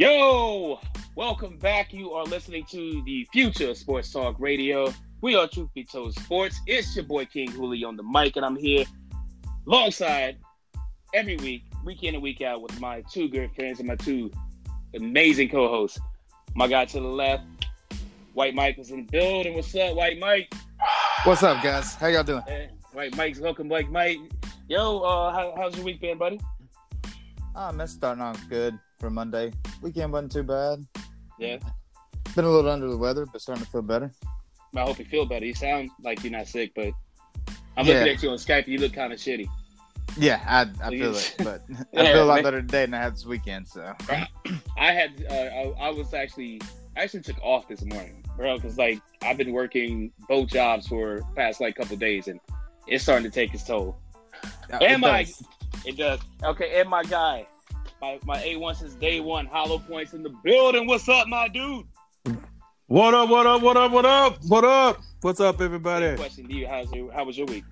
Yo, welcome back. You are listening to the Future Sports Talk Radio. We are Truth Be Told Sports. It's your boy King Hooley on the mic, and I'm here alongside every week, week in and week out, with my two good friends and my two amazing co-hosts. My guy to the left, White Mike, is in the building. What's up, White Mike? What's up, guys? How y'all doing? Hey, White Mike's welcome, White Mike. Yo, uh, how, how's your week been, buddy? Ah, man, starting out good for Monday. Weekend wasn't too bad. Yeah. Been a little under the weather, but starting to feel better. I hope you feel better. You sound like you're not sick, but I'm Yeah. looking at you on Skype. You look kind of shitty. Yeah, I, I feel it, but Yeah, I feel a lot man. better today than I had this weekend. So I had uh, I, I was actually I actually took off this morning, bro, because like I've been working both jobs for past like couple days, and it's starting to take its toll. It And my does. It does okay. And my guy, my my A one since day one, Hollowpoint's in the building. What's up, my dude? What up? What up? What up? What up? What up? What's up, everybody? Question to you: How's your How was your week?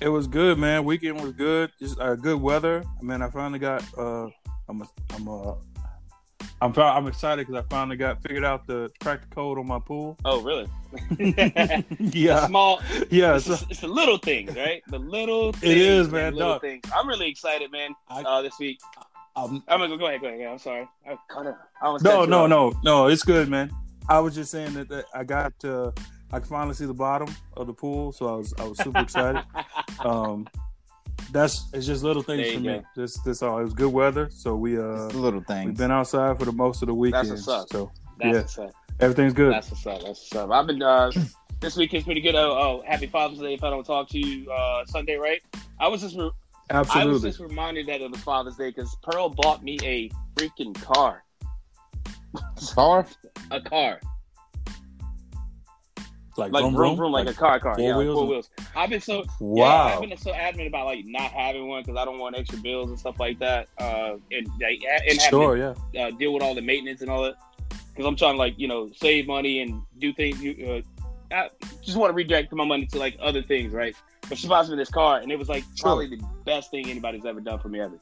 It was good, man. Weekend was good. Just uh, good weather. I mean, I finally got. Uh, I'm. A, I'm. A, I'm. I'm excited because I finally got figured out the crack the code on my pool. Oh, really? yeah. Small. Yeah. It's, So, it's the little things, right? The little. Things, It is, man, Little dog. things. I'm really excited, man. I- uh, this week. um, I'm gonna go. Go ahead. Go ahead. Yeah, I'm sorry. I cut it. I no, no, off. no, no. It's good, man. I was just saying that, that I got. Uh, I could finally see the bottom of the pool, so I was. I was super excited. Um, that's it's just little things There for you me. go. This this all. It was good weather, so we uh It's the little we've been outside for the most of the weekend. That's what's up. So That's Yeah. what's up. everything's good. That's what's up. That's what's up. I've been uh, this week is pretty good. Oh, oh, happy Father's Day! If I don't talk to you uh, Sunday, right? I was just re- I was Absolutely. just reminded that it was Father's Day because Pearl bought me a freaking car, Car? a car, like, like vroom, vroom vroom, vroom, like, a car, car, four yeah, wheels four wheels. I've been so yeah, Wow. I've been so adamant about like not having one because I don't want extra bills and stuff like that, uh, and like, and sure, to yeah. uh, deal with all the maintenance and all that. Because I'm trying to like you know save money and do things. You uh, I just want to redirect my money to like other things, right? But she buys me this car, and it was like Sure. probably the best thing anybody's ever done for me ever.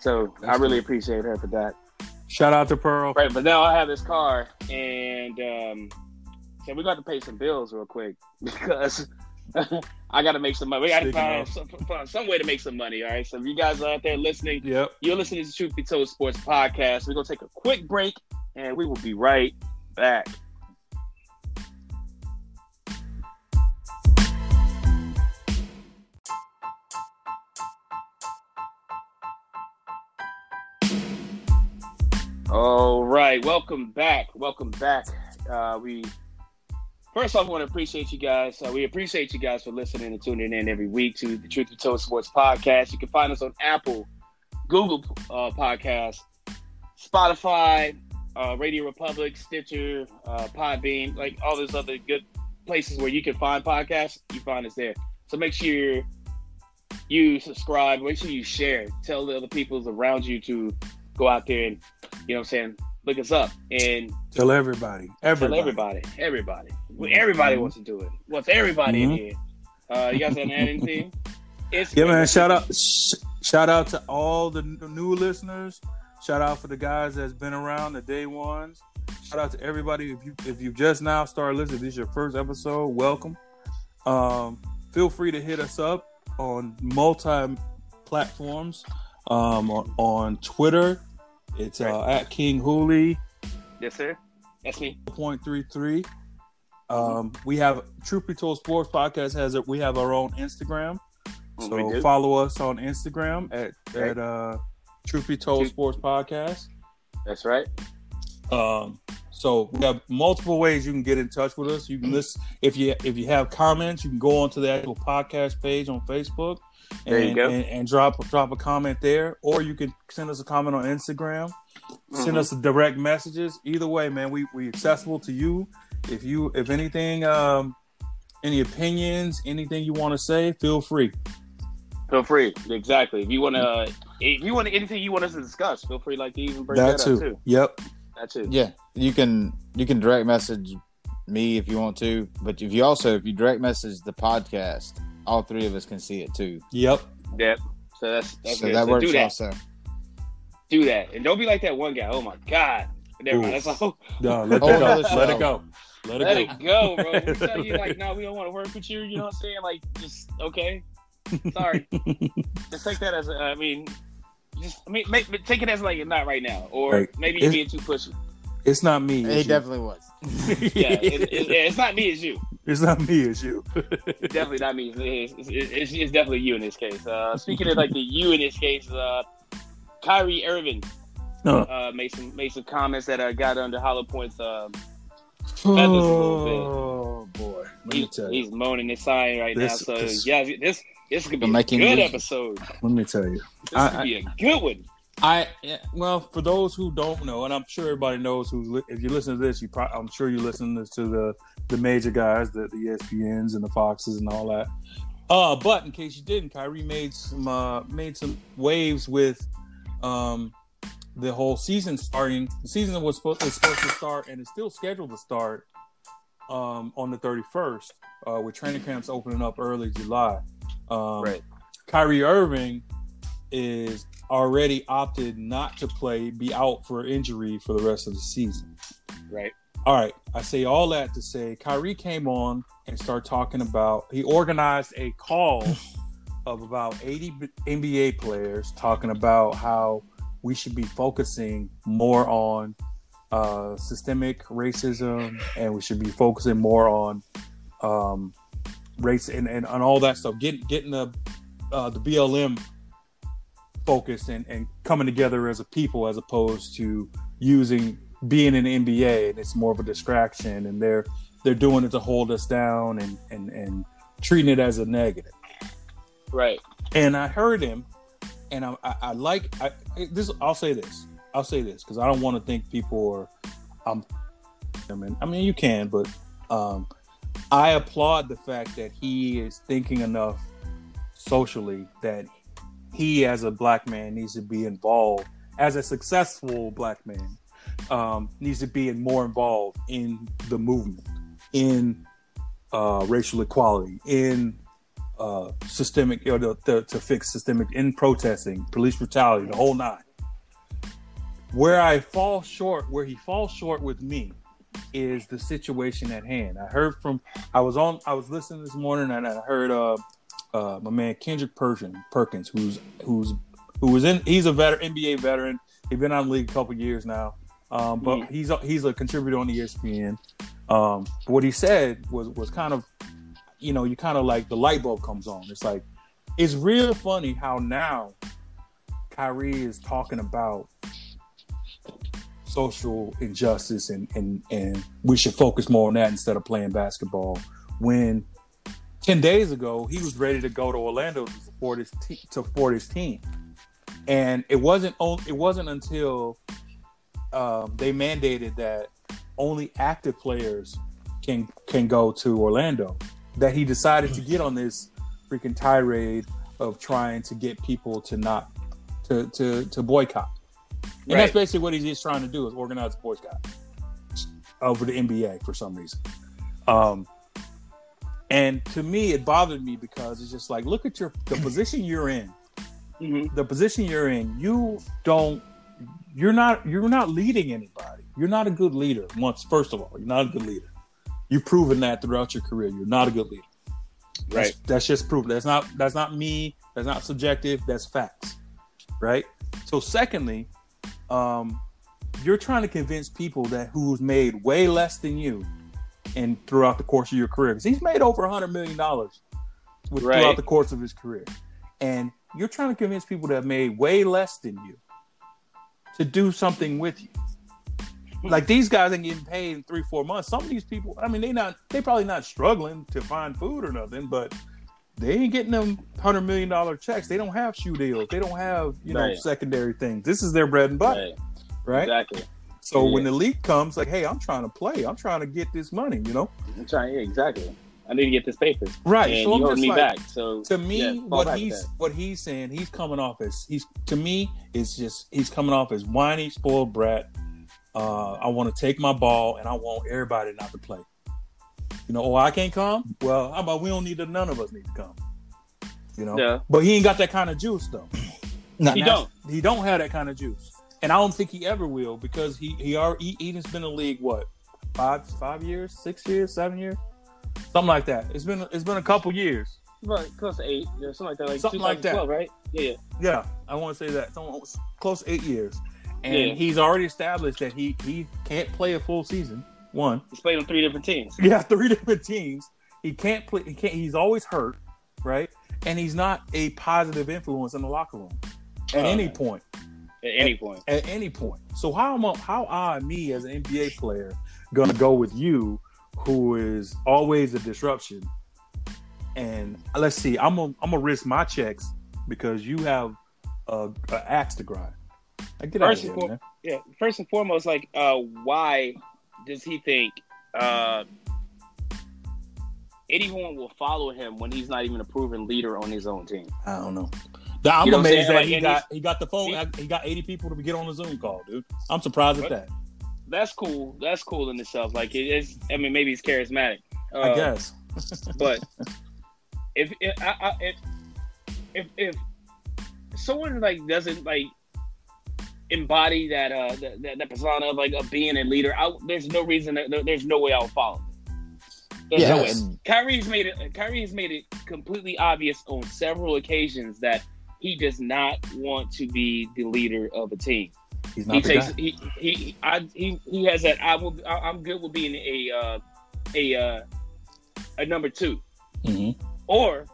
So I really cool. appreciate her for that. Shout out to Pearl. Right, but now I have this car, and um, so we got to pay some bills real quick because I got to make some money. We got to find some, find some way to make some money. All right, so if you guys are out there listening, Yep. you're listening to Truth Be Told Sports Podcast. We're gonna take a quick break, and we will be right back. All right, welcome back. Welcome back. Uh, we first off I want to appreciate you guys. Uh, we appreciate you guys for listening and tuning in every week to the Truth Be Told Sports Podcast. You can find us on Apple, Google uh, Podcast, Spotify, uh, RadioPublic, Stitcher, uh, Podbean, like all those other good places where you can find podcasts. You find us there. So make sure you subscribe. Make sure you share. Tell the other people around you to go out there and you know what I'm saying. Look us up and Tell everybody. Everybody. tell everybody. Everybody. Everybody Mhm. wants to do it. What's everybody in Mhm. here. Uh, you guys want to add anything? It's Yeah, man. Shout out. Sh- shout out to all the new listeners. Shout out for the guys that's been around, the day ones. Shout out to everybody. If you if you just now started listening, this is your first episode, welcome. Um, feel free to hit us up on multi platforms. Um, on, on Twitter, it's uh, at King Hooley. Yes, sir. That's me. point three three. Um, we have Truth Be Told Sports Podcast has it. We have our own Instagram, so follow us on Instagram at Right. at uh, Truth Be Told Truth- Sports Podcast. That's right. Um, so we have multiple ways you can get in touch with us. You can listen if you if you have comments, you can go onto the actual podcast page on Facebook. And, There you go. And, and drop drop a comment there, or you can send us a comment on Instagram. Send Mhm. us direct messages. Either way, man, we we accessible to you. If you if anything, um, any opinions, anything you want to say, feel free. Feel free. Exactly. If you want to, if you want anything you want us to discuss, feel free. Like to even bring that, that too. up too. Yep. That too. Yeah, you can you can direct message me if you want to, but if you also if you direct message the podcast, all three of us can see it too. Yep. Yep. So that's that's so good. that so works do that. also. do that, and don't be like that one guy. Oh my god. Never mind. That's all. No, let, Oh, that go. let it go. Let it Let go. it go, bro. We tell you like, no, we don't want to work with you. You know what I'm saying? Like, just okay. Sorry. just take that as. A, I mean, just I mean, make, take it as like not right now, or Right. maybe you're It- being too pushy. It's not me. He It's you. definitely was. Yeah, it, it, it's not me. It's you. It's not me. It's you. Definitely not me. It's, it's, it's, it's definitely you in this case. Uh, speaking of like the you in this case, uh, Kyrie Irving No. uh, made some made some comments that uh, got under Hollowpoint's. Uh, a little Oh boy, let me he, tell you. he's moaning and sighing right This- now. So this- yeah, this this could be a good music. episode. Let me tell you. This I- could be a good one. I well, for those who don't know, and I'm sure everybody knows who's li- if you listen to this, you probably I'm sure you listen to the the major guys, the the ESPNs and the Foxes and all that. Uh, but in case you didn't, Kyrie made some uh, made some waves with um the whole season starting. The season was supposed was supposed to start and is still scheduled to start um on the 31st, uh, with training camps opening up early July. Um, Right. Kyrie Irving is already opted not to play, be out for injury for the rest of the season. Right. All right, I say all that to say Kyrie came on and started talking about. He organized a call of about 80 NBA players talking about how we should be focusing more on uh, systemic racism and we should be focusing more on um, race and, and on all that stuff. Getting getting the uh, the BLM focused and, and coming together as a people as opposed to using being in the NBA and it's more of a distraction and they're they're doing it to hold us down and and, and treating it as a negative. Right. And I heard him, and I, I, I like I, this. I'll say this. I'll say this because I don't want to think people are. Um, I mean, I mean, you can, but um, I applaud the fact that he is thinking enough socially that he, as a black man, needs to be involved. As a successful black man, um, needs to be more involved in the movement, in uh, racial equality, in uh, systemic, to, to fix systemic in protesting, police brutality, the whole nine. Where I fall short, where he falls short with me, is the situation at hand. I heard from, I was on, I was listening this morning, and I heard uh, uh, my man Kendrick Perkins, Perkins, who's who's who was in, he's a veteran, NBA veteran. He's been on the league a couple years now, um, but Mhm. he's a, he's a contributor on ESPN. Um, what he said was was kind of you know, you kind of like the light bulb comes on. It's like it's real funny how now Kyrie is talking about social injustice and and and we should focus more on that instead of playing basketball. When ten days ago he was ready to go to Orlando to support his te- to support his team, and it wasn't on, it wasn't until um, they mandated that only active players can can go to Orlando that he decided to get on this freaking tirade of trying to get people to not to to to boycott. And Right. that's basically what he's just trying to do is organize a boycott over the NBA for some reason. Um and to me it bothered me because it's just like look at your the position you're in. Mm-hmm. The position you're in, you don't you're not you're not leading anybody. You're not a good leader. Once first of all, you're not a good leader. You've proven that throughout your career. You're not a good leader. That's, Right. That's just proof. That's not that's not me. That's not subjective. That's facts. Right. So secondly, um, you're trying to convince people that who's made way less than you, and throughout the course of your career, because he's made over a hundred million dollars with Right. throughout the course of his career, and you're trying to convince people that have made way less than you to do something with you. Like these guys ain't getting paid in three, four months. Some of these people, I mean, they not they probably not struggling to find food or nothing, but they ain't getting them hundred million dollar checks. They don't have shoe deals. They don't have you know Right. secondary things. This is their bread and butter, Right. right? Exactly. So Yeah. when the leak comes, like, hey, I'm trying to play. I'm trying to get this money. You know, I'm trying. Yeah, exactly. I need to get this paper. right? And so you I'm holding me like, back. So to me, yeah, what he's then. what he's saying, he's coming off as he's to me is just he's coming off as whiny, spoiled brat. Uh, I want to take my ball and I want everybody not to play. You know, oh, I can't come. Well, how about we don't need to? None of us need to come. You know, Yeah. but he ain't got that kind of juice though. Not He now. don't. He don't have that kind of juice. And I don't think he ever will because he he already he, he's been in the league what five five years, six years, seven years, something like that. It's been it's been a couple years. Right, close to eight, yeah, something like that. Like Something like that. right? Yeah, yeah. Yeah, I want to say that. It's close to eight years, and Yeah. he's already established that he he can't play a full season. One, He's played on three different teams. yeah, three different teams. He can't play. He can't. He's always hurt, right? And he's not a positive influence in the locker room at Oh, any man. point. At any point. At any point. So how am I, how I me as an NBA player gonna go with you, who is always a disruption? And let's see, I'm gonna I'm gonna risk my checks because you have a, a axe to grind. I get out of here, fore- man. Yeah. First and foremost, like, uh, why does he think uh, anyone will follow him when he's not even a proven leader on his own team? I don't know. I'm You know what I'm amazed saying? that Like, he got he got the phone. he- He got 80 people to get on the Zoom call, dude. I'm surprised at that. That's cool. That's cool in itself. Like, it is. I mean, maybe he's charismatic. Uh, I guess. but if if, I, I, if if if someone like doesn't like embody that uh that, that, that persona of like of being a leader, I, there's no reason. That, there's no way I'll follow. There's Yeah, no way. Kyrie's made it. Kyrie's made it completely obvious on several occasions that he does not want to be the leader of a team. He's He not the takes guy. he he I, he he has that. I will. I, I'm good with being a uh, a uh, a number two Mhm. or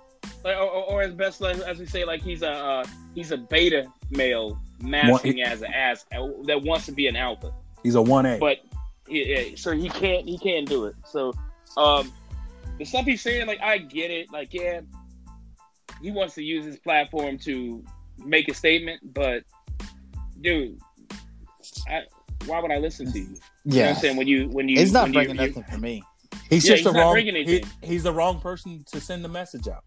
or, or, as best as, we say, like he's a uh, he's a beta male masking as an ass that wants to be an alpha, He's a one A. but yeah, so he can't he can't do it. So um, the stuff he's saying, like I get it, like yeah, he wants to use his platform to make a statement, but dude, I, why would I listen to you? You know Yeah, I'm saying when you when you he's not you- bringing you- nothing for me. He's Yeah, just he's the wrong. He, he's the wrong person to send the message out.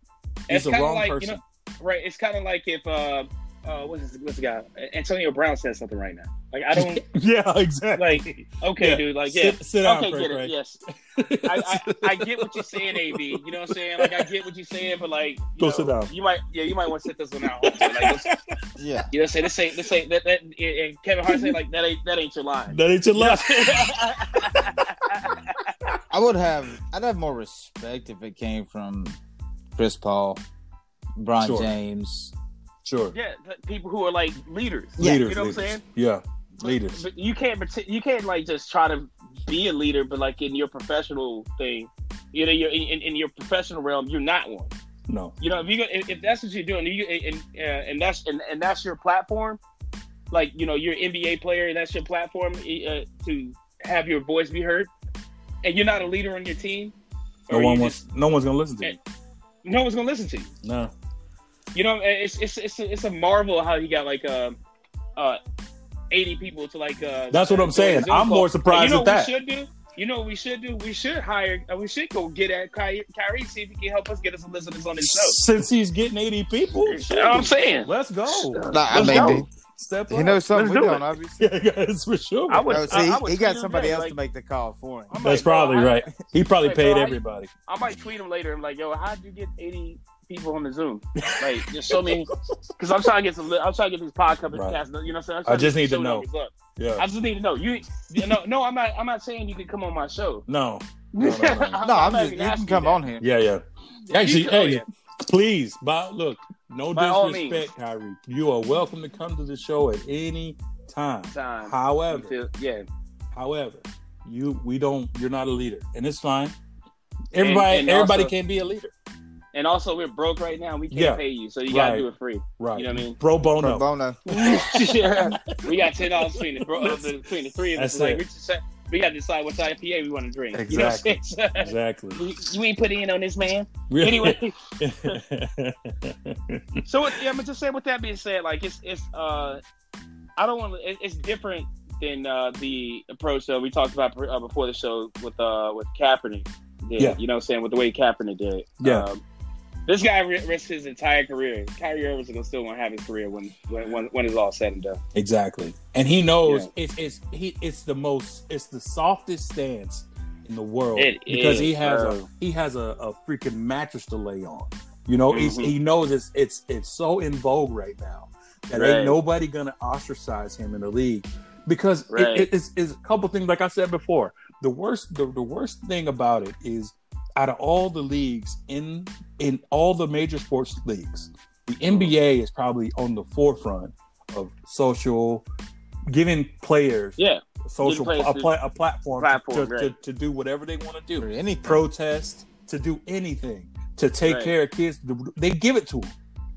He's It's the wrong like, you person. know, right? It's kind of like if uh, uh, what's this, what's the guy? Antonio Brown says something right now. Like I don't yeah, exactly. like. Okay, Yeah. dude. Like yeah. Sit, sit down, okay, Craig, get it. Craig. Yes, I, I, I get what you're saying, AB. You know what I'm saying? Like I get what you're saying, but like you Go know, sit down. You might, yeah, you might want to sit this one out. Like, let's- Yeah, you know, say this ain't this ain't that. that and Kevin Hart say like that ain't that ain't your line. That ain't your You left. I'm saying? I would have. I'd have more respect if it came from Chris Paul, Bron Sure. James. Sure. yeah, the people who are like leaders. Yeah. leaders. you know what I'm saying? Yeah, But- leaders. But you can't pretend, you can't like just try to be a leader, but like in your professional thing, you know, you're in, in your professional realm, you're not one. No. You know, if you if, if that's what you're doing, you and uh, and that's and, and that's your platform, like you know, you're an NBA player, and that's your platform uh, to have your voice be heard, and you're not a leader on your team. No one you wants. just- No one's gonna listen to you. no one's gonna listen to you. No. You know, it's it's it's a, it's a marvel how he got like um uh, eighty people to like. Uh, That's what I'm saying. I'm more surprised you know at what that. We should do. You know what we should do? We should hire. Uh, we should go get at Kyrie, Kyrie, see if he can help us get us some listeners on his show. Since he's getting 80 people, You know what I'm saying? let's go. Nah, I Let's mean, go. he- Step he up. knows something Let's we do don't. it. Obviously, Yeah, guys, for sure. I would. No, see, I, I he- would he got somebody else like, to make the call for him. I'm That's like, probably I- right. He probably Like, paid everybody. I might tweet him later. I'm like, yo, how'd you get 80 people on the Zoom? Like, just show me, because I'm trying to get some. I'm trying to get these podcast. Right. cast- You know, what I'm saying? I'm I just need to know. Yeah. I just need to know. You, you no, no, I'm not. I'm not saying you can come on my show. No. no, no. No, I'm not just. You can come that. on here. Yeah, yeah. Actually, oh, hey, oh, yeah. please, but look, no By disrespect, Kyrie. You are welcome to come to the show at any time. Time. However, Until- yeah. however, you we don't. You're not a leader, and it's fine. Everybody, and everybody also- can be a leader, And also, we're broke right now. We can't Yeah. pay you, so you gotta do it free. right? You know what I mean? Pro Pro bono. bono. yeah. We got ten dollars between the, bro, between the three of us. Like we, just, we got to decide what IPA we want to drink. You know what I'm? Exactly. you, you ain't putting in on this, man. Anyway, so what, yeah, but just saying. with that being said, like it's it's uh, I don't want. It, it's different than uh, the approach that we talked about uh, before the show with uh with Kaepernick. Did, Yeah. you know what I'm saying with the way Kaepernick did. it. Yeah. Um, this guy ri- risked his entire career. Kyrie Irving's gonna still gonna have his career when when when, when it's all said and done. exactly, and he knows Yeah. it's it's he it's the most it's the softest stance in the world It because he is, has a he has a, a freaking mattress to lay on. You know, he's, Mhm. he knows it's it's it's so in vogue right now that Right. ain't nobody gonna ostracize him in the league because it- it, it's, it's a couple things. Like I said before, the worst the, the worst thing about it is out of all the leagues in in all the major sports leagues, the NBA is probably on the forefront of social giving players Yeah, social players a, to- pla- a platform, to- platform, to, to, right. to do whatever they want to do any protest, to do anything, to take Right. care of kids. They give it to them.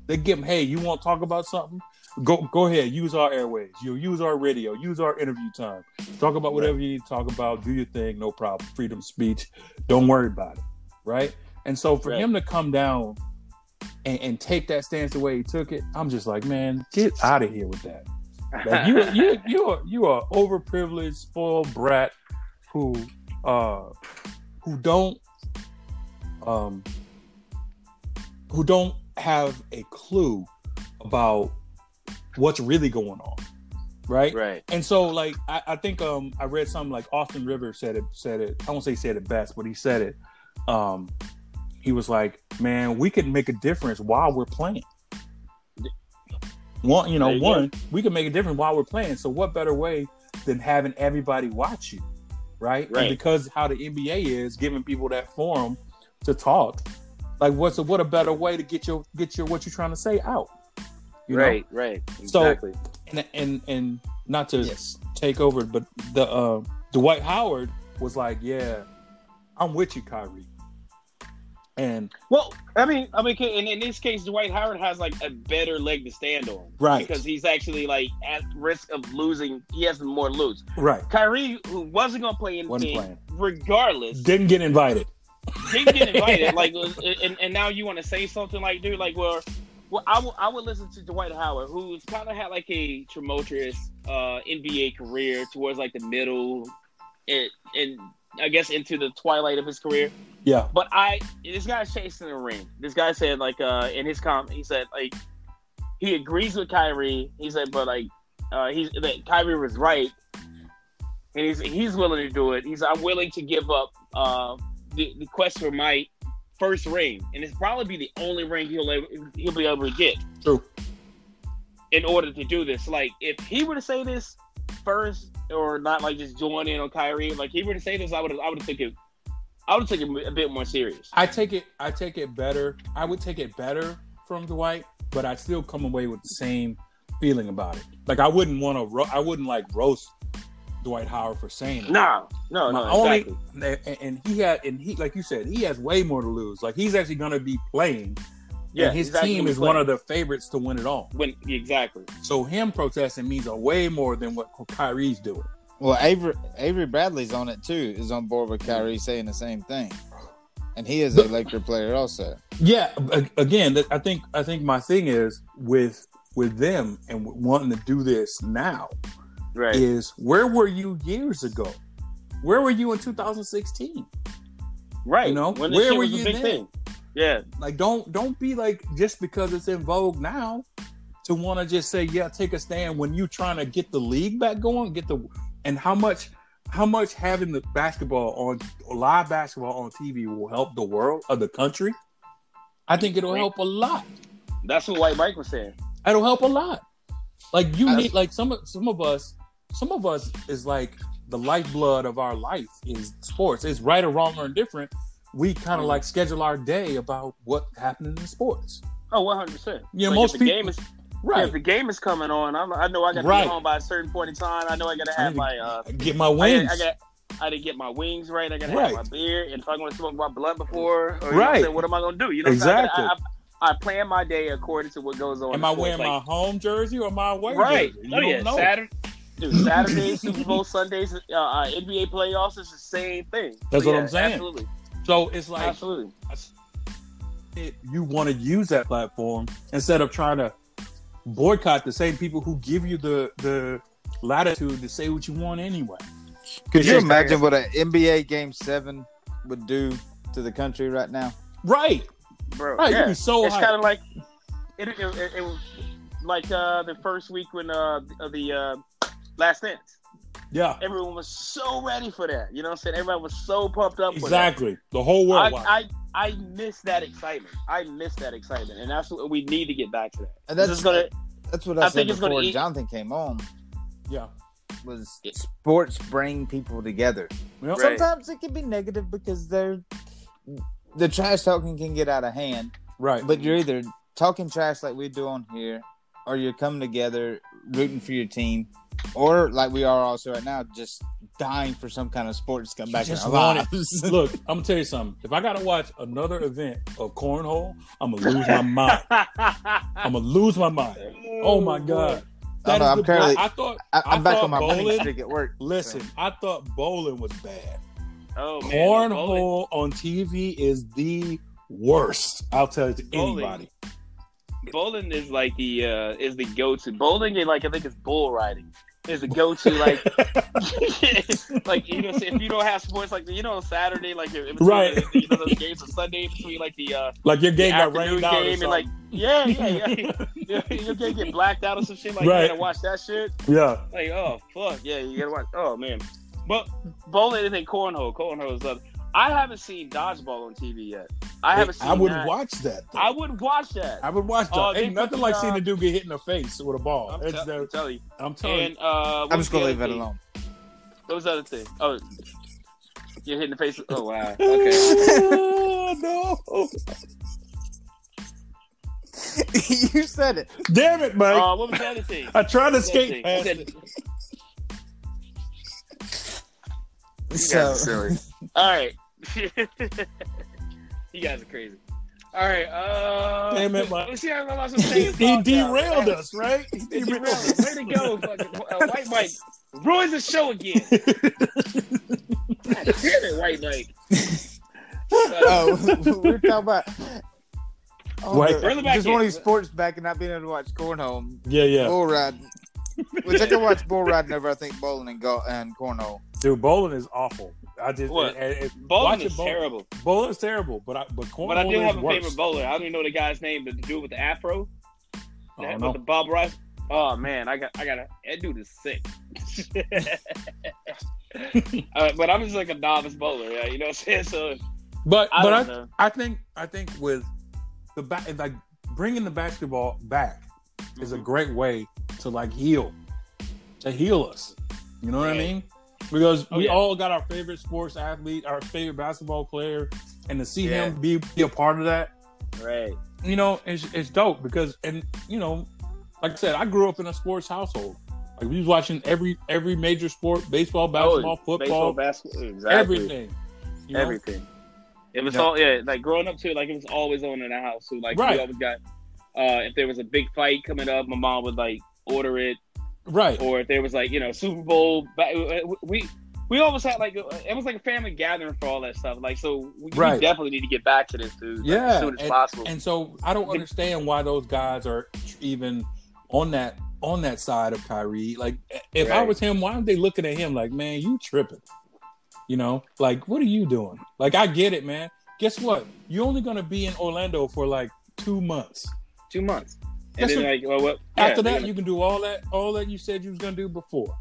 They give them, hey, you want to talk about something? Go go ahead, use our airways. You use our radio, use our interview time. Talk about whatever you need to talk about. Do your thing, no problem. Freedom of speech. Don't worry about it. Right? And so for Right. him to come down and, and take that stance the way he took it, I'm just like, man, get out of here with that. Like you, you, you are you are overprivileged, spoiled brat who, uh, who don't, um, who don't have a clue about what's really going on, right? right. And so, like, I, I think um, I read something like Austin Rivers said it. Said it. I won't say he said it best, but he said it. Um, he was like, "Man, we could make a difference while we're playing." One, you know, you go. one, we can make a difference while we're playing. So, what better way than having everybody watch you, right? Right. And because how the NBA is giving people that forum to talk, like, what's a, what a better way to get your get your what you're trying to say out? You know? right, right. So- Exactly. and and and not to Yes. take over, but the uh, Dwight Howard was like, "Yeah, I'm with you, Kyrie." And well, I mean, I mean, in, in this case, Dwight Howard has like a better leg to stand on, Right. Because he's actually like at risk of losing. He has more to lose. right, Kyrie, who wasn't gonna play Wasn't anything, regardless, didn't get invited. didn't get invited. like, and, and now you want to say something like, dude, like, well, well, I would listen to Dwight Howard, who's kind of had like a tumultuous uh, NBA career towards like the middle, and, and I guess into the twilight of his career. Yeah, But I, this guy's chasing the ring. This guy said, like, uh, in his comment, he said, like, he agrees with Kyrie. He said, but like, uh, he's that Kyrie was right, and he's he's willing to do it. He's I'm willing to give up uh, the, the quest for my first ring, and it's probably be the only ring he'll ever, he'll be able to get true. in order to do this. Like, if he were to say this first, or not, like just join in on Kyrie, like he were to say this, I would I would have taken, I would take it a bit more serious. I take it. I take it better. I would take it better from Dwight, but I'd still come away with the same feeling about it. Like I wouldn't want to. Ro- I wouldn't like roast Dwight Howard for saying it. No, no, My no, only, exactly. and, and he had, and he, like you said, he has way more to lose. Like he's actually going to be playing. Yeah, and his he's actually team is play. one of the favorites to win it all. when exactly. So him protesting means a way more than what Kyrie's doing. Well, Avery Avery Bradley's on it too. Is on board with Kyrie saying the same thing, and he is a Laker player also. Yeah, again, I think I think my thing is with with them and wanting to do this now Right. is where were you years ago? Where were you in 2016? right. you know, when where were you big then? thing. Yeah. Like don't don't be like just because it's in vogue now to want to just say yeah take a stand when you trying to get the league back going get the and how much how much having the basketball on live basketball on TV will help the world or the country. I think it'll help a lot. That's what White Mike was saying. It'll help a lot. Like you need like some of some of us some of us is like the lifeblood of our life is sports. It's right or wrong or indifferent. We kind of Mhm. like schedule our day about what happened in sports. Oh, one hundred percent. Yeah, like most if the people- game is Right. if the game is coming on, I'm, I know I got to Right. be home by a certain point in time. I know I got to have my uh, get my wings. I got I didn't get my wings right. I got to Right. have my beer, and if I'm going to smoke my blunt before, or, you know what, Right. am I going to do? You know? Exactly. I, I, I, I plan my day according to what goes on. Am I wearing Like, my home jersey or my away right? jersey? Right. Oh yeah. Saturday. Dude, Saturdays, Super Bowl Sundays, uh, uh, NBA playoffs is the same thing. That's So, what yeah, I'm saying. Absolutely, So it's like absolutely. it- you want to use that platform instead of trying to boycott the same people who give you the the latitude to say what you want anyway. Could you imagine what an NBA Game Seven would do to the country right now? Right. bro. Right, you'd yeah. be so it's kind of like it, it, it, it was like uh, the first week when uh, the uh, Last Dance. Yeah. Everyone was so ready for that. You know what I'm saying? Everyone was so pumped up. Exactly. The whole world. I, I I miss that excitement. I miss that excitement, and that's what we need to get back to that. And that's gonna That's what I, I said think it's gonna before eat- Jonathan came on. Yeah. Was Yeah. sports bring people together? Well, Right. Sometimes it can be negative because they're the trash talking can get out of hand. Right. But you're either talking trash like we do on here, or you're coming together rooting for your team, or like we are also right now, just dying for some kind of sports to come back in our want it. lives. Look, I'm gonna tell you something. If I gotta watch another event of cornhole, I'm gonna lose my mind. I'm gonna lose my mind. Oh my god. I That know, is I'm the- currently- I thought. I, I'm I back thought on my winning bowling- streak at work. Listen, I thought bowling was bad. Oh man, bowling- Cornhole on TV is the worst. I'll tell it to Bowling. anybody. Bowling is like the uh is the go to bowling and like I think it's bull riding is the go to like like you know if you don't have sports like you know Saturday like between, Right. you know those games on Sunday between like the uh like your game got rained out. or game and like yeah yeah yeah you're gonna get blacked out or some shit like Right. you gotta watch that shit yeah. like oh fuck yeah you gotta watch oh man but bowling and then cornhole cornhole is up I haven't seen dodgeball on TV yet I haven't seen I would that. watch that. though. I would watch that I would watch that. They Ain't nothing like uh, seeing a dude get hit in the face with a ball. I'm, It's tell- the- I'm telling you I'm telling And uh, I'm just gonna leave other it thing? alone. What was the other thing? Oh, you're hitting the face. Oh wow. Okay. oh, no. you said it. Damn it, Mike. Uh, what was the other thing? I tried to What You guys So are silly. All right. you guys are crazy. All right. Uh, Damn it, Mike. Let's see how long I'm He, he derailed us, right? He He derailed derailed us. Way to go, fucking, uh, White Mike. Ruins the show again. God damn it, White Mike. oh, we're talking about. Oh, Wait. the- Reel it back just in. wanting sports back and not being able to watch cornhole, Yeah, yeah. bull riding. Which I can watch bull riding over. I think bowling and go and cornhole. Dude, bowling is awful. I just What? it- it- Bowling is it bowl- terrible. Bowling is terrible, but I, but cornhole But I do have a worse. favorite bowler. I don't even know the guy's name, but the dude with the afro. I That, don't with the Bob Rice. Oh man, I got, I got. a, That dude is sick. uh, but I'm just like a novice bowler, yeah, you know what I'm saying? So But I but I, know. I think I think with the back like bringing the basketball back is a Mhm. great way to like heal to heal us. You know what I mean? Because Oh, we yeah. all got our favorite sports athlete, our favorite basketball player, and to see Yeah. him be, be a part of that, right, you know, it's it's dope because and you know, like I said, I grew up in a sports household. Like we was watching every every major sport, baseball, basketball, Oh, baseball, football, basketball, exactly, everything. You know? everything. It was Yeah. all yeah, like growing up too. Like it was always on in the house. So like Right. we always got. Uh, if there was a big fight coming up, my mom would like order it, Right. or if there was like you know Super Bowl, ba- uh, we we almost had like it was like a family gathering for all that stuff. Like so, we, we definitely need to get back to this, dude. like, Yeah, as soon as possible. And so I don't understand why those guys are even on that on that side of Kyrie. Like if I was him, why aren't they looking at him like, man, you tripping? You know, like what are you doing? Like I get it, man. Guess what? You're only gonna be in Orlando for like two months. Two months, and then what- like well, what, yeah, After that, gonna- you can do all that, all that you said you was gonna do before.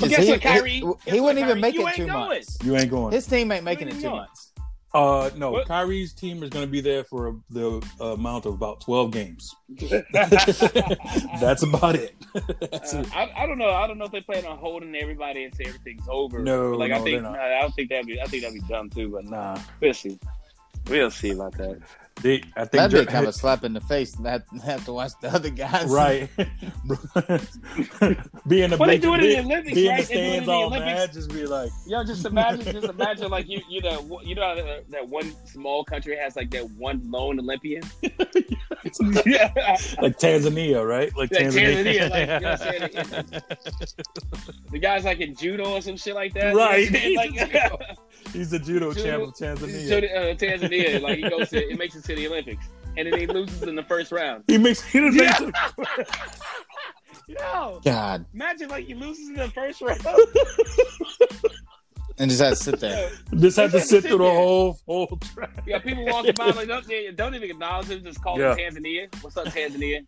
But guess he- what, Kyrie? He, guess he wouldn't even Kyrie? make You it ain't two going. months. You ain't going. His team ain't making it you two going? months. Uh, no, What? Kyrie's team is gonna be there for the amount of about twelve games. That's about it. That's Uh, it. I, I don't know. I don't know if they plan on holding everybody until everything's over. No, like no, I think they're not. I don't think that'd be. I think that'd be dumb too. But Nah, we'll see. We'll see about that. They, I think That'd be Jer- kind of a slap in the face. to Have, have to watch the other guys. right. being the Well, they do it in be- the Olympics, be in right? the They do it in stands the all Olympics. mad, just be like, Yo, just imagine, just imagine, like you, you know, you know that, that one small country has like that one lone Olympian. yeah, like Tanzania, right? Like Like Tanzania, Tanzania, like, you know what I'm saying? the guy's like in judo or some shit like that. Right. like, He's the judo, Judo- champ of Tanzania. the, uh, Tanzania, like he goes to, it makes it to the Olympics, and then he loses in the first round. He makes he doesn't Yeah. make Yo, God, imagine like he loses in the first round. and just had to sit there. the- just have to Just sit sit through the whole whole track. Yeah, people walking by like don't, don't even acknowledge him, just call Yeah. him Tanzania. What's up, Tanzania?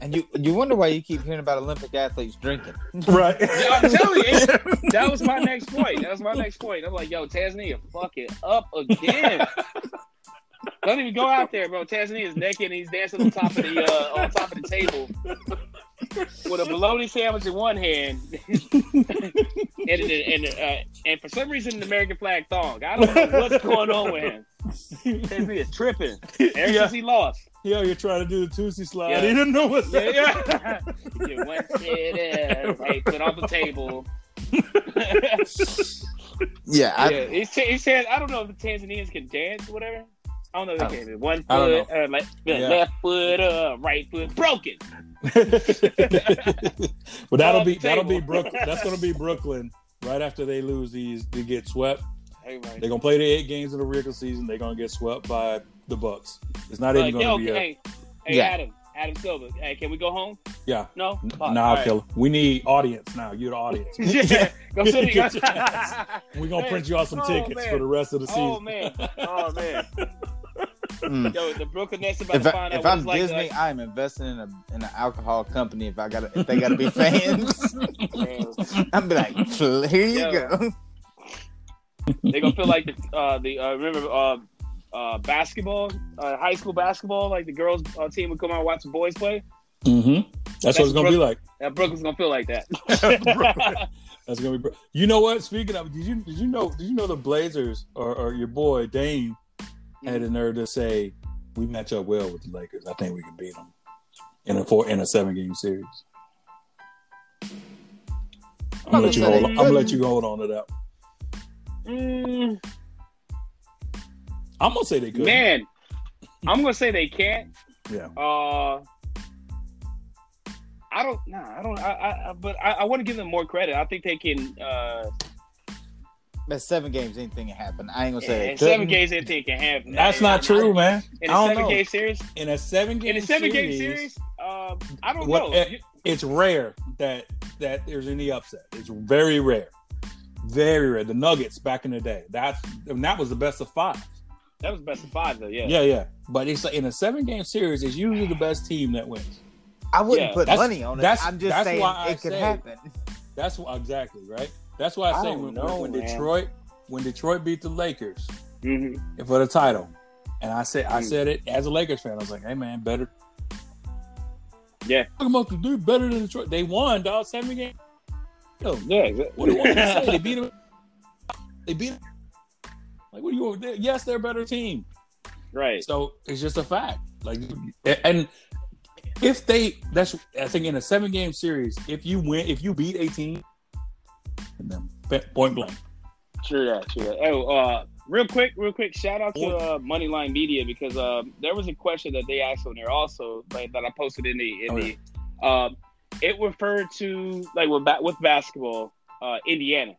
And you you wonder why you keep hearing about Olympic athletes drinking. Right. Yeah, I'm telling you, that was my next point. That was my next point. I'm like, yo, Tanzania, fuck it up again. Don't even go out there, bro. Tanzania is naked and he's dancing on top of the uh, on top of the table with a bologna sandwich in one hand, and and, and, uh, and for some reason an American flag thong. I don't know what's going on with him. Tanzania is tripping ever Yeah. since he lost. Yeah, you're trying to do the Toosie Slide. Yeah. He didn't know what that yeah. yeah one sit right foot on the table. Yeah, I, yeah, he, he said, I don't know if the Tanzanians can dance or whatever. I don't know if I they can. One I don't foot, uh, like, Yeah. left foot up, right foot broken. but that'll be the that'll be. Brooklyn. That's gonna be Brooklyn right after they lose these. They get swept. Hey, man. They're gonna play the eight games of the regular season. They're gonna get swept by the Bucks. It's not Like, even yo, gonna be a hey, hey, Yeah. Adam, Adam Silver. Hey, can we go home? yeah. No, Nah, Fuck, all I'll right. kill him. We need audience now. You're the audience. yeah, go sit your ass. We're gonna Man. print you out some Oh, tickets man. for the rest of the season. Oh man, oh man. mm. Yo, the Brooklyn Nets about if, to I, find out if what I'm it's like. Disney, to, I'm investing in a in an alcohol company. If I got to if they got to be fans, I'm be like, here you Yo. go. They're gonna feel like the uh, the uh, remember uh, uh, basketball, uh, high school basketball, like the girls uh, team would come out and watch the boys play. Mm-hmm. That's, what it's gonna be like. That Brooklyn's gonna feel like that. That's gonna be. You know what? Speaking of, did you did you know did you know the Blazers or, or your boy Dame had the nerve to say we match up well with the Lakers. I think we can beat them in a four in a seven game series. I'm gonna let you hold. I'm gonna let you hold on to that. Mm, I'm gonna say they could. man, I'm gonna say they can't. Yeah. Uh, I don't. Nah, I don't. I. I I- but I, I want to give them more credit. I think they can. Uh, That's seven games. Anything can happen. I ain't gonna say in seven games, anything can happen. That's not true, man. In I a don't seven know. game series, In a seven game in a seven game series, series, um, I don't What- know. eh, it's rare that that there's any upset. It's very rare, very rare. The Nuggets back in the day, that's and that was the best of five. That was the best of five, though. Yeah. Yeah, yeah. But it's like in a seven game series, it's usually the best team that wins. I wouldn't Yeah, put that's- money on it. that's- I'm just that's saying why I it could say- happen. That's why exactly right. That's why I I say don't when, know, when. Detroit when Detroit beat the Lakers hmm for the title, and I said I Mm. said it as a Lakers fan. I was like, hey man, better. Yeah. Talking about the dude better than Detroit. They won, dog. Seven game. Yo, Yeah. exactly. What do you want to say? They beat them. They beat them. Like, what do you want? Yes, they're a better team. right. So it's just a fact. Like, and if they, that's I think in a seven game series, if you win, if you beat a team, and then point blank. True that. True that. Oh, uh, real quick, real quick. Shout out to uh, Moneyline Media because uh, there was a question that they asked on there also, like that I posted in the in Oh, the. Um, it referred to like with ba- with basketball, uh, Indiana,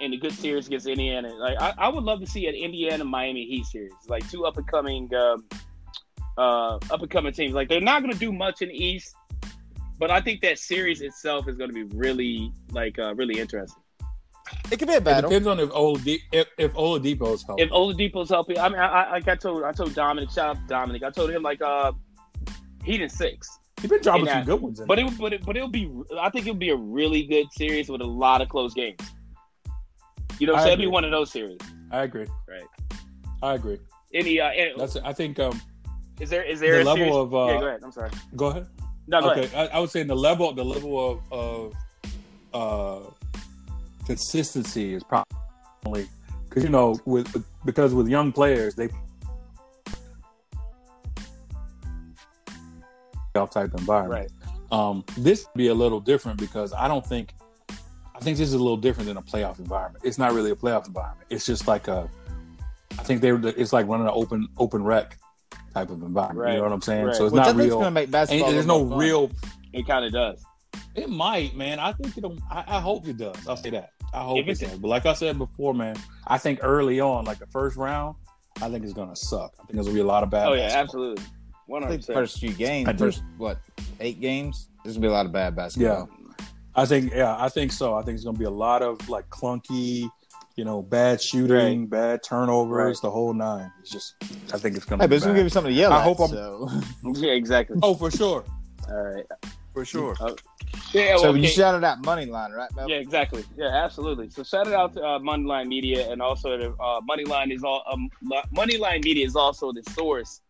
and the good series against Indiana. Like I, I would love to see an Indiana Miami Heat series, like two up and coming, um, uh, up and coming teams. Like they're not going to do much in the East, but I think that series itself is going to be really like uh, really interesting. It could be a It battle. depends on if Oladipo, if, if Oladipo's healthy. if Oladipo's helping, I mean, I, I, like I told, I told Dominic, shout out to Dominic. I told him like, uh, Heat in six, He's been dropping some good ones. In but it, but it, but it'll be, I think it'll be a really good series with a lot of close games. You know, what I I'm? It'll be one of those series. I agree. Right. I agree. Any, uh, any- That's. I think. Um. is there, is there the a level series? of, uh, yeah, go ahead. I'm sorry. Go ahead. No, go okay. ahead. I, I would say the level, the level of of uh, consistency is probably because you know with because with young players they type environment. Right. Um, this be a little different because I don't think I think this is a little different than a playoff environment. It's not really a playoff environment. It's just like a I think they were it's like running an open open rec type of environment. Right. You know what I'm saying? Right. So it's Which not think real. going to make basketball. there's no fun. real It kind of does. it might, man. I think it'll. I, I hope it does. I'll say that. I hope If it does. But like I said before, man, I think early on, like the first round, I think it's gonna suck. I think there's gonna be a lot of bad. Oh yeah, absolutely. One I hundred the first few games, first what eight games, there's gonna be a lot of bad basketball. I think. Yeah, I think so. I think it's gonna be a lot of like clunky, you know, bad shooting, bad turnovers, Right. the whole nine. It's just. I think it's gonna. Hey, be but it's gonna give you something to yell I at. hope I'm- so. Yeah, exactly. Oh, for sure. All right. for sure. Uh, yeah, So okay. you shouted out Moneyline, right, Mel? Yeah, exactly. Yeah, absolutely. So shout it out to uh, Moneyline Media, and also the uh, Moneyline is all um, Moneyline Media is also the source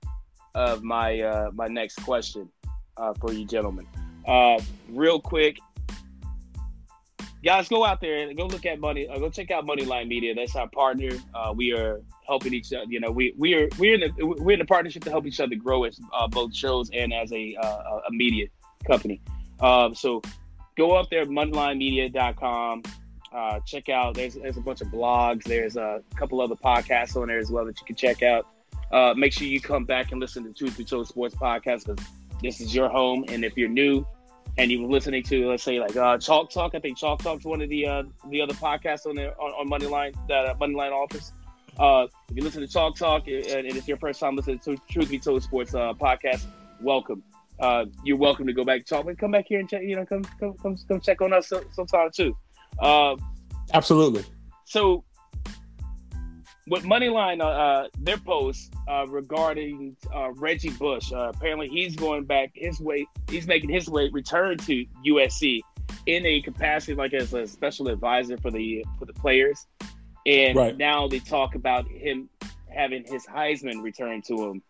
of my uh, my next question uh, for you gentlemen. Uh, real quick, guys, go out there and go look at money. Uh, go check out Moneyline Media. That's our partner. Uh, we are helping each other. You know, we we are we're in the we're in a partnership to help each other grow as uh, both shows and as a uh, a media company. Um, so go up there, moneylinemedia.com. Uh, check out. There's there's a bunch of blogs. There's a couple other podcasts on there as well that you can check out. Uh, make sure you come back and listen to Truth Be Told Sports Podcast because this is your home. And if you're new and you're listening to, let's say, like uh, Chalk Talk, I think Chalk Talk's one of the uh, the other podcasts on there on, on Moneyline that uh, Moneyline Office. Uh, if you listen to Chalk Talk and, and it's your first time listening to Truth Be Told Sports uh, Podcast, welcome. Uh, you're welcome to go back to Chalk, but come back here and check. You know, come come come, come check on us sometime too. Uh, Absolutely. so with Moneyline, uh, uh, their post uh, regarding uh, Reggie Bush, uh, apparently he's going back his way. He's making his way return to USC in a capacity like as a special advisor for the for the players. And Right. now they talk about him having his Heisman return to him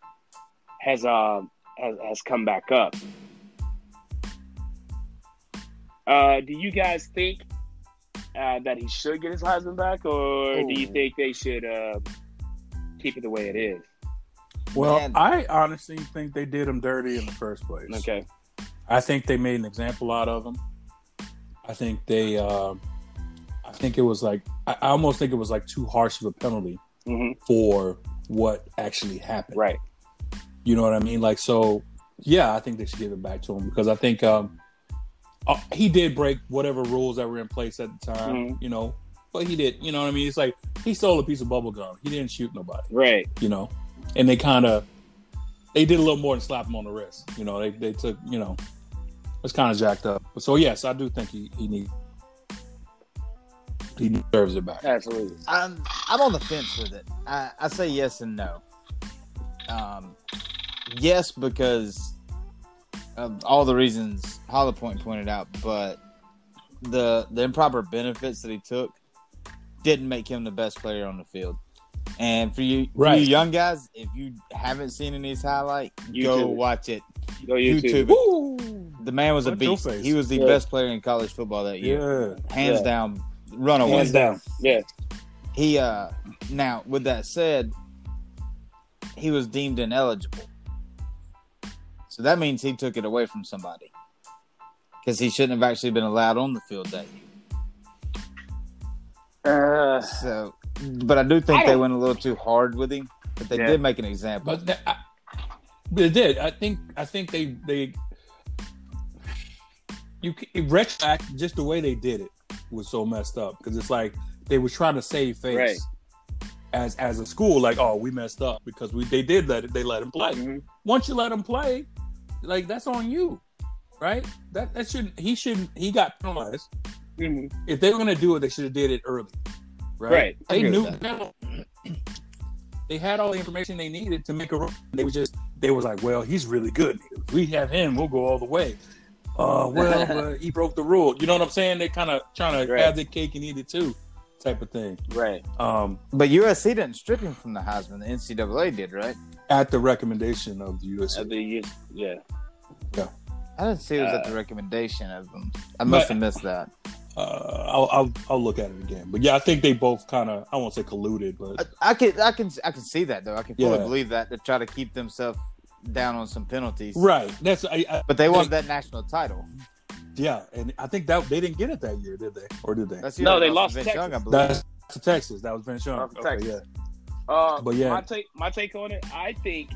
has um has, has come back up. Uh, do you guys think uh, that he should get his Heisman back, or do you think they should uh, keep it the way it is? Well, Man. I honestly think they did him dirty in the first place. Okay. I think they made an example out of him. I think they, uh, I think it was like, I I almost think it was like too harsh of a penalty hmm for what actually happened. Right. You know what I mean? Like, so yeah, I think they should give it back to him because I think um, uh, he did break whatever rules that were in place at the time. Mhm. You know, but he did. You know what I mean? It's like he stole a piece of bubble gum. He didn't shoot nobody. Right. You know, and they kind of they did a little more than slap him on the wrist. You know, they they took you know it's kind of jacked up. So yes, I do think he he needs he deserves it back. Absolutely. I'm I'm on the fence with it. I, I say yes and no. Um, yes because of all the reasons Hollowpoint pointed out, but the the improper benefits that he took didn't make him the best player on the field. And for you, Right. you young guys, if you haven't seen any of his highlight, go watch it. Go YouTube. YouTube. Woo! The man was a beast. He was the Yeah. best player in college football that year, Yeah. hands Yeah. down, runaway. Hands down. Yeah. He uh now with that said, he was deemed ineligible. So that means he took it away from somebody. Because he shouldn't have actually been allowed on the field that year. Uh, So but I do think I they went a little too hard with him. But they Yeah. did make an example. But that, I, but it did. I think. I think they they you c- retroact just the way they did it was so messed up because it's like they were trying to save face Right. as as a school. Like, oh, we messed up because we they did let it. They let him play. mhm. Once you let him play, like that's on you, right? That that shouldn't. He shouldn't. He got penalized. Mhm. If they were gonna do it, they should have did it early, right? Right. They knew they had all the information they needed to make a run. They were just they was like, well, he's really good. If we have him, we'll go all the way. Uh, well, uh, he broke the rule. You know what I'm saying? They're kind of trying to Right. have the cake and eat it too, type of thing. Right. Um, But USC didn't strip him from the Heisman. The NCAA did, right? at the recommendation of the USC. At the youth- yeah. I didn't see it was at Uh, the recommendation of them. I must but- have missed that. Uh, I'll, I'll I'll look at it again. But yeah, I think they both kind of I won't say colluded, but I, I can I can I can see that though. I can fully Yeah. believe that to try to keep themselves down on some penalties. right. That's I, I, But they wanted that national title. Yeah, and I think that they didn't get it that year, did they? Or did they? That's No, they lost Vince Texas. Young, I believe. That's to Texas. That was Vince Young. Okay, Texas. yeah. Uh, But yeah. my take my take on it, I think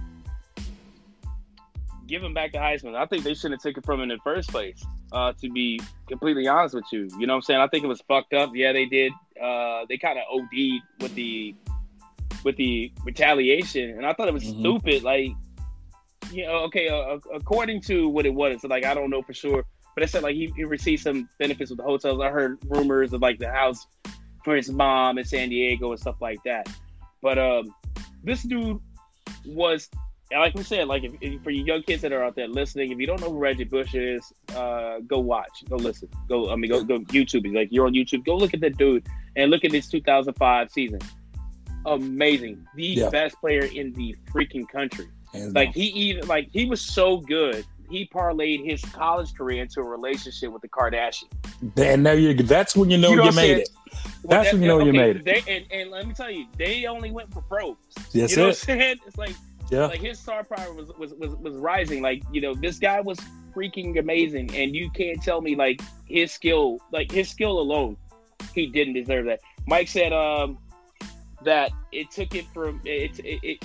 giving back the Heisman. I think they shouldn't have taken it from him in the first place. Uh, to be completely honest with you, you know what I'm saying? I think it was fucked up. Yeah, they did. Uh, they kind of OD'd with the with the retaliation, and I thought it was Mhm. stupid. Like, you know, okay, uh, according to what it was, so like I don't know for sure, but it said like he, he received some benefits with the hotels. I heard rumors of like the house for his mom in San Diego and stuff like that. But um, this dude was like we said, like if, if- for you young kids that are out there listening, if you don't know who Reggie Bush is, uh, go watch, go listen, go. I mean, go go YouTube. He's like you're on YouTube. Go look at that dude and look at his 2005 season. Amazing, the Yeah. best player in the freaking country. Hands Like down. he even like he was so good. He parlayed his college career into a relationship with the Kardashians. and there you that's when you know You you, know I'm made it. That's when you know you made it. They, and, and let me tell you, they only went for pros. That's you know it. what I'm saying? It's like Yeah. like his star power was, was was was rising. Like you know, this guy was freaking amazing, and you can't tell me like his skill, like his skill alone, he didn't deserve that. Mike said um that it took it from it it. it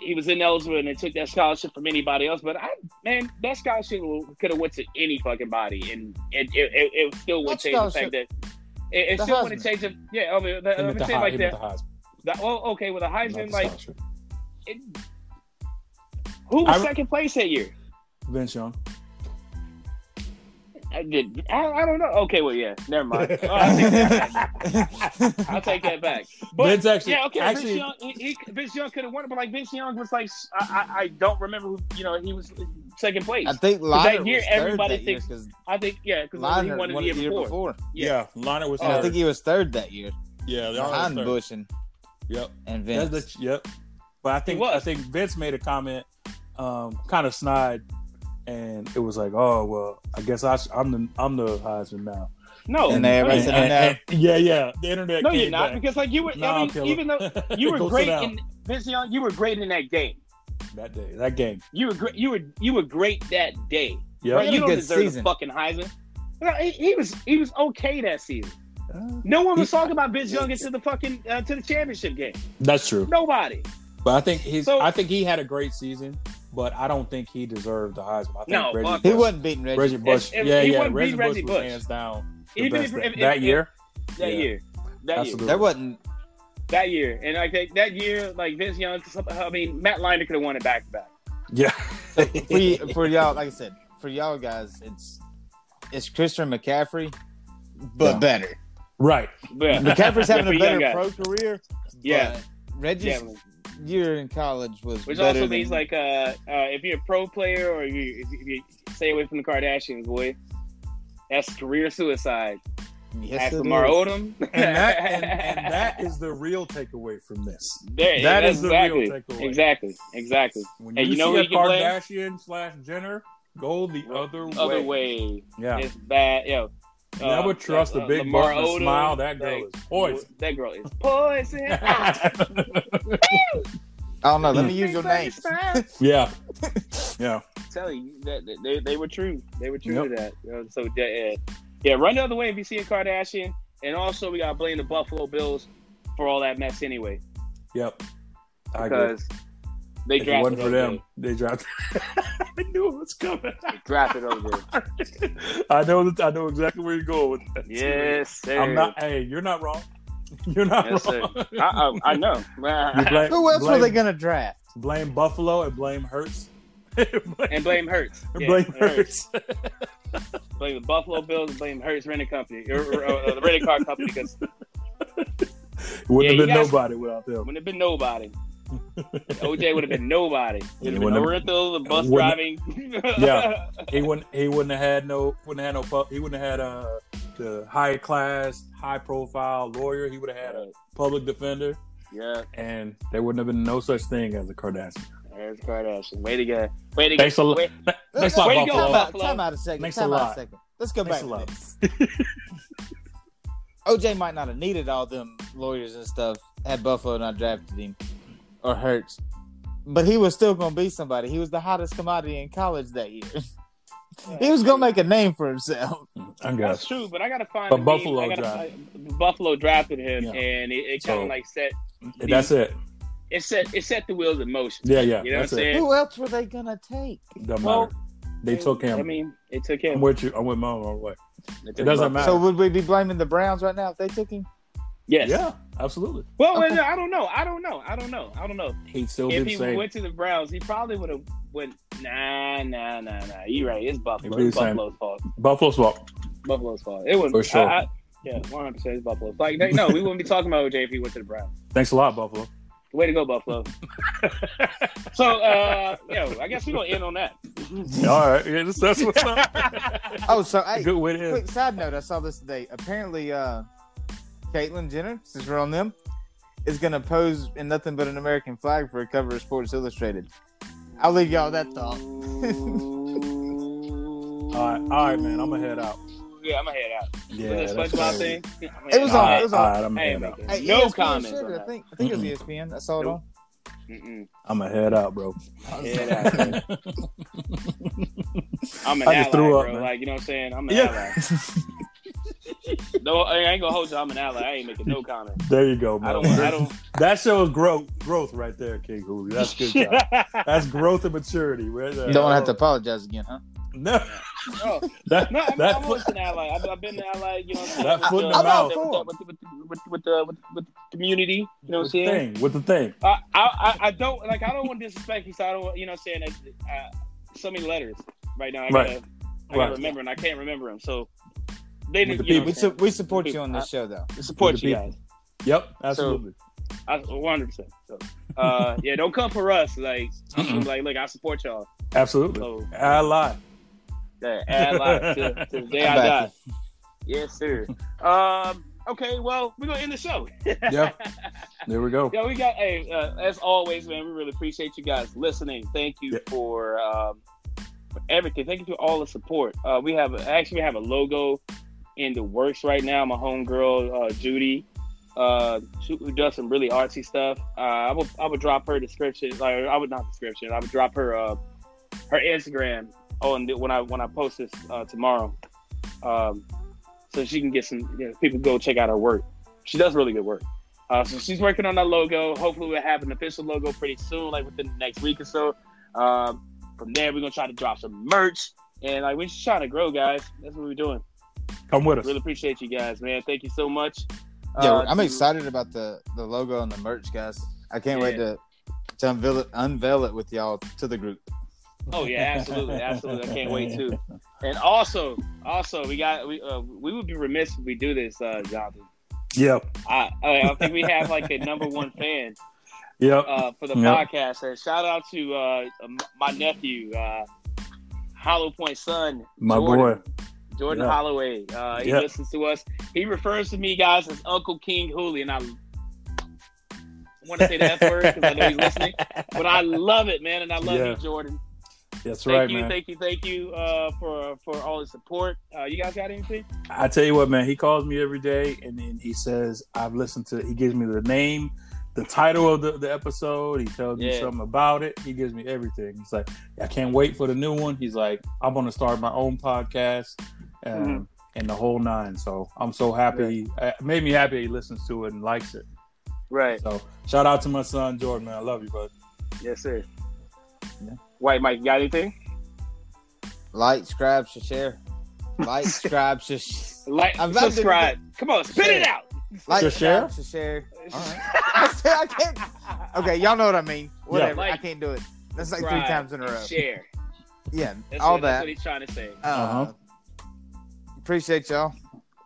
he was ineligible and it took that scholarship from anybody else. But I, man, that scholarship could have went to any fucking body, and and it, it, it still would What change the fact that it, it still wouldn't change it. Yeah, I mean, Him let with me the say high- like that. with the Well, oh, okay, with a not Heisman, like it, who was I- second place that year? Vince Young. I did. I, I don't know. Okay, well, yeah, never mind. Oh, I'll, take that back. I'll take that back. But Vince actually, yeah, okay. actually, Vince Young, he, he, Vince Young could have won it, but like Vince Young was like, I, I, I don't remember who. You know, he was second place. I think that Leinart year, was third everybody that year thinks- 'cause I think, yeah, because he Leinart won it won the it year before. yeah, Leinart was And I think he was third that year yeah, Leinart behind. Bush and, Yep. and That's Vince. the, yep. But I think was. I think Vince made a comment, um, kind of snide, and it was like, "Oh well, I guess I sh- I'm the I'm the Heisman now." No, And no, everybody said, not. "No." and- yeah, yeah. The internet. no, came you're not back. because like you were. Nah, I mean, even though you were great in Vince Young, you were great in that game. that day, that game. You were great. You were you were great that day. Yeah, Bro, He had you don't deserve season. the fucking Heisman. No, he, he was he was okay that season. Uh, No one was He- talking about Vince Young into the fucking uh, to the championship game. That's true. Nobody. But I think he's. So- I think he had a great season, but I don't think he deserved the Heisman. I think No, Reggie, fuck He wasn't beating Reggie. Reggie Bush. If- if yeah, he yeah. wouldn't Reggie beat Bush Reggie was Bush. hands down the Even best if- that, if- that if- year. That Yeah. year. That Absolutely. year. There wasn't. That year. And like that, that year, like Vince Young. I mean, Matt Leinart could have won it back to back. Yeah. For, y- for y'all, like I said, for y'all guys, it's it's Christian McCaffrey, but Yeah. better. right. But McCaffrey's having a better pro career. Yeah. but Reggie's Yeah. Year in college was Which better also means than- like uh, uh, if you're a pro player or you, if you, stay away from the Kardashians, boy, that's career suicide. yes, Ask it Lamar is. Odom. And that and, and that is the real takeaway from this. There, that's is the exactly, real takeaway. Exactly, exactly. When And you, you know see who a you can blame? Kardashian slash Jenner, go the other way. Way, Yeah. it's bad. Yo, I would trust uh, a big Lamar butt Odom, smile. That girl like, is poison. That girl is poison. I don't know. Let me use your name. smile. yeah. Yeah. tell you that that they, they were true. They were true Yep. to that. So yeah, yeah, run the other way if you see a Kardashian, and also we gotta blame the Buffalo Bills for all that mess anyway Yep. I agree. Because they If it drafted wasn't for OJ. them, they drafted. I knew it was coming. They drafted OJ. I know. That, I know exactly where you're going with that. yes, sir. I'm not. Hey, you're not wrong. You're not Yes, sir. wrong. I, I, I know. You blame, Who else blame, were they gonna draft? blame Buffalo and blame Hertz? and blame Hertz. Yeah, blame Hertz. Hertz. Blame the Buffalo Bills. Blame Hertz renting company or, or, uh, the renting car company because Wouldn't Yeah, have been guys- nobody without them. Wouldn't have been nobody. OJ would have been nobody. Would have been no rental, the bus driving. Yeah. He wouldn't. He wouldn't have had no. Wouldn't have had no. He wouldn't have had a the high class, high profile lawyer. He would have had a public defender, yeah. and there wouldn't have been no such thing as a Kardashian. There's Kardashian. Way to go. Way to go. Thanks a lot. Way- Thanks a lot, Way to go, Buffalo. Time out, time out a second. Thanks a out lot. a second. Let's go Thanks back a to lot. OJ might not have needed all them lawyers and stuff had Buffalo not drafted him or Hertz, but he was still gonna be somebody. He was the hottest commodity in college that year. he was gonna make a name for himself. I That's guess. true, but I gotta find. But the Buffalo meme. I gotta drafted find- Buffalo drafted him, Yeah. and it, it kind of So- like set That's it. it set it set the wheels in motion. Yeah, yeah. You know what I'm that's it. saying? Who else were they gonna take? Doesn't Well, matter. They took him. I mean, it took I'm him. with you. I'm with mom all the way. It doesn't matter. So would we be blaming the Browns right now if they took him? Yes. Yeah, absolutely. Well, Okay. well, I don't know. I don't know. I don't know. I don't know. He'd still if he the same. went to the Browns, he probably would have went. Nah, nah, nah, nah. You're right. It's Buffalo. It's the same. Buffalo's fault. Buffalo's fault. Buffalo's fault. It was For sure. I, I, yeah, one hundred percent. It's Buffalo's. Like, they, no, we wouldn't be talking about OJ if he went to the Browns. Thanks a lot, Buffalo. Way to go, Buffalo. so, uh, yo, I guess we're gonna end on that. All right, yeah, that's, that's what's up. Oh, so hey, Good way to end. quick side note, I saw this today. Apparently, uh, Caitlyn Jenner, since we're on them, is gonna pose in nothing but an American flag for a cover of Sports Illustrated. I'll leave y'all that thought. All right, all right, man. I'm gonna head out. Yeah, I'm gonna head out. Yeah, With this that's SpongeBob thing. I'ma It was on- All it was right, on- all right, I'm I gonna head out. Hey, no ESPN comments. shared on it, I think. I think it was ESPN. I saw it on. Mm-mm. I'm gonna head out, bro. Head out. I'm an I ally, just threw up, bro. man. Like you know what I'm saying? I'm an Yeah. ally. No, I ain't gonna hold you. I'm an ally. I ain't making no comment. There you go, man. I don't. I don't. That shows growth, growth right there, King Hooley. That's good. Job. That's growth and maturity, right there. You don't have to apologize again, huh? No, No, that no, I'm, that I'm always an ally. I've, I've been an ally. You know, what I'm? That with foot in the- the mouth. with the- with the- with the- with with the with with the community. You know what I'm saying? thing. With the thing. I, I I- I don't like. I don't want to disrespect you. So I don't. You know what I'm saying? Uh, so many letters right now. I gotta. I Right. gotta remember, and I can't remember them. So they With didn't. the You know We, su- we support People- you on this show, though. saying? support with you people. guys. Yep, absolutely. I 100. percent So uh, yeah, don't come for us. Like like look, I support y'all. absolutely. So Ally. yeah, add life to, to the day I'm I back. die. Yes, sir. Um. Okay. Well, we're gonna end the show. Yeah. There we go. Yeah, we got. Hey, uh, as always, man, we really appreciate you guys listening. Thank you Yeah. for um, for everything. Thank you for all the support. Uh, we have a, actually we have a logo in the works right now. My homegirl uh, Judy, uh, who does some really artsy stuff. Uh, I would I would drop her description. Like I would not description. I would drop her uh, her Instagram on the, when I when I post this uh, tomorrow, um, so she can get some you know, people go check out her work. She does really good work. Uh, so she's working on that logo. Hopefully, we'll have an official logo pretty soon, like within the next week or so. Um, from there, we're gonna try to drop some merch, and like we're just trying to grow, guys. That's what we're doing. Come with us. Really appreciate you guys, man. Thank you so much. Yeah, Uh, I'm to- excited about the the logo and the merch, guys. I can't wait to to unveil it, unveil it with y'all to the group. Oh yeah, absolutely, absolutely. I can't wait too. And also, also, we got we uh, we would be remiss if we do this, uh, Jonathan. Yep. I I think we have like a number one fan Yep. uh, for the Yep. podcast. And shout out to uh, my nephew, uh, Hollowpoint son, My Jordan, boy. Jordan Yeah. Holloway. Uh, he listens to us. He refers to me, guys, as Uncle King Hooley, and I want to say that F word because I know he's listening. But I love it, man, and I love Yeah. you, Jordan. That's Thank right, you, man. thank you, thank you uh, for for all the support. Uh, you guys got anything? I tell you what, man. He calls me every day, and then he says, "I've listened to." He gives me the name, the title of the, the episode. He tells me something about it. He gives me everything. He's like, "I can't wait for the new one." He's like, "I'm going to start my own podcast." Um, Mhm. And the whole nine, so I'm so happy. It made me happy he listens to it and likes it. Right. So shout out to my son Jordan, man. I love you, bud. Yes, sir. Yeah. White Mike, you got anything? Like, subscribe, share. Like, subscribe, sh- Like, I'm about to- subscribe. Come on, spit it out. like, Just share? share. All right. I said I can't. Okay, y'all know what I mean. Whatever. Like, I can't do it. That's like three times in a row. Share. Yeah, That's all what, That's that. what he's trying to say. Uh, Uh-huh. Appreciate y'all.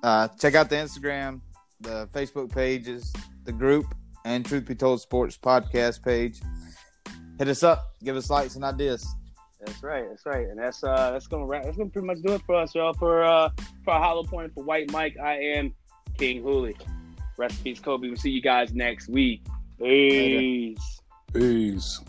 Uh, check out the Instagram, the Facebook pages, the group, and Truth Be Told Sports podcast page. Hit us up. Give us likes and ideas. That's right. That's right. And that's uh that's gonna wrap, that's gonna pretty much do it for us, y'all. For uh for Hollowpoint for White Mike, I am King Hooley. Rest in peace, Kobe. We'll see you guys next week. Peace. Peace.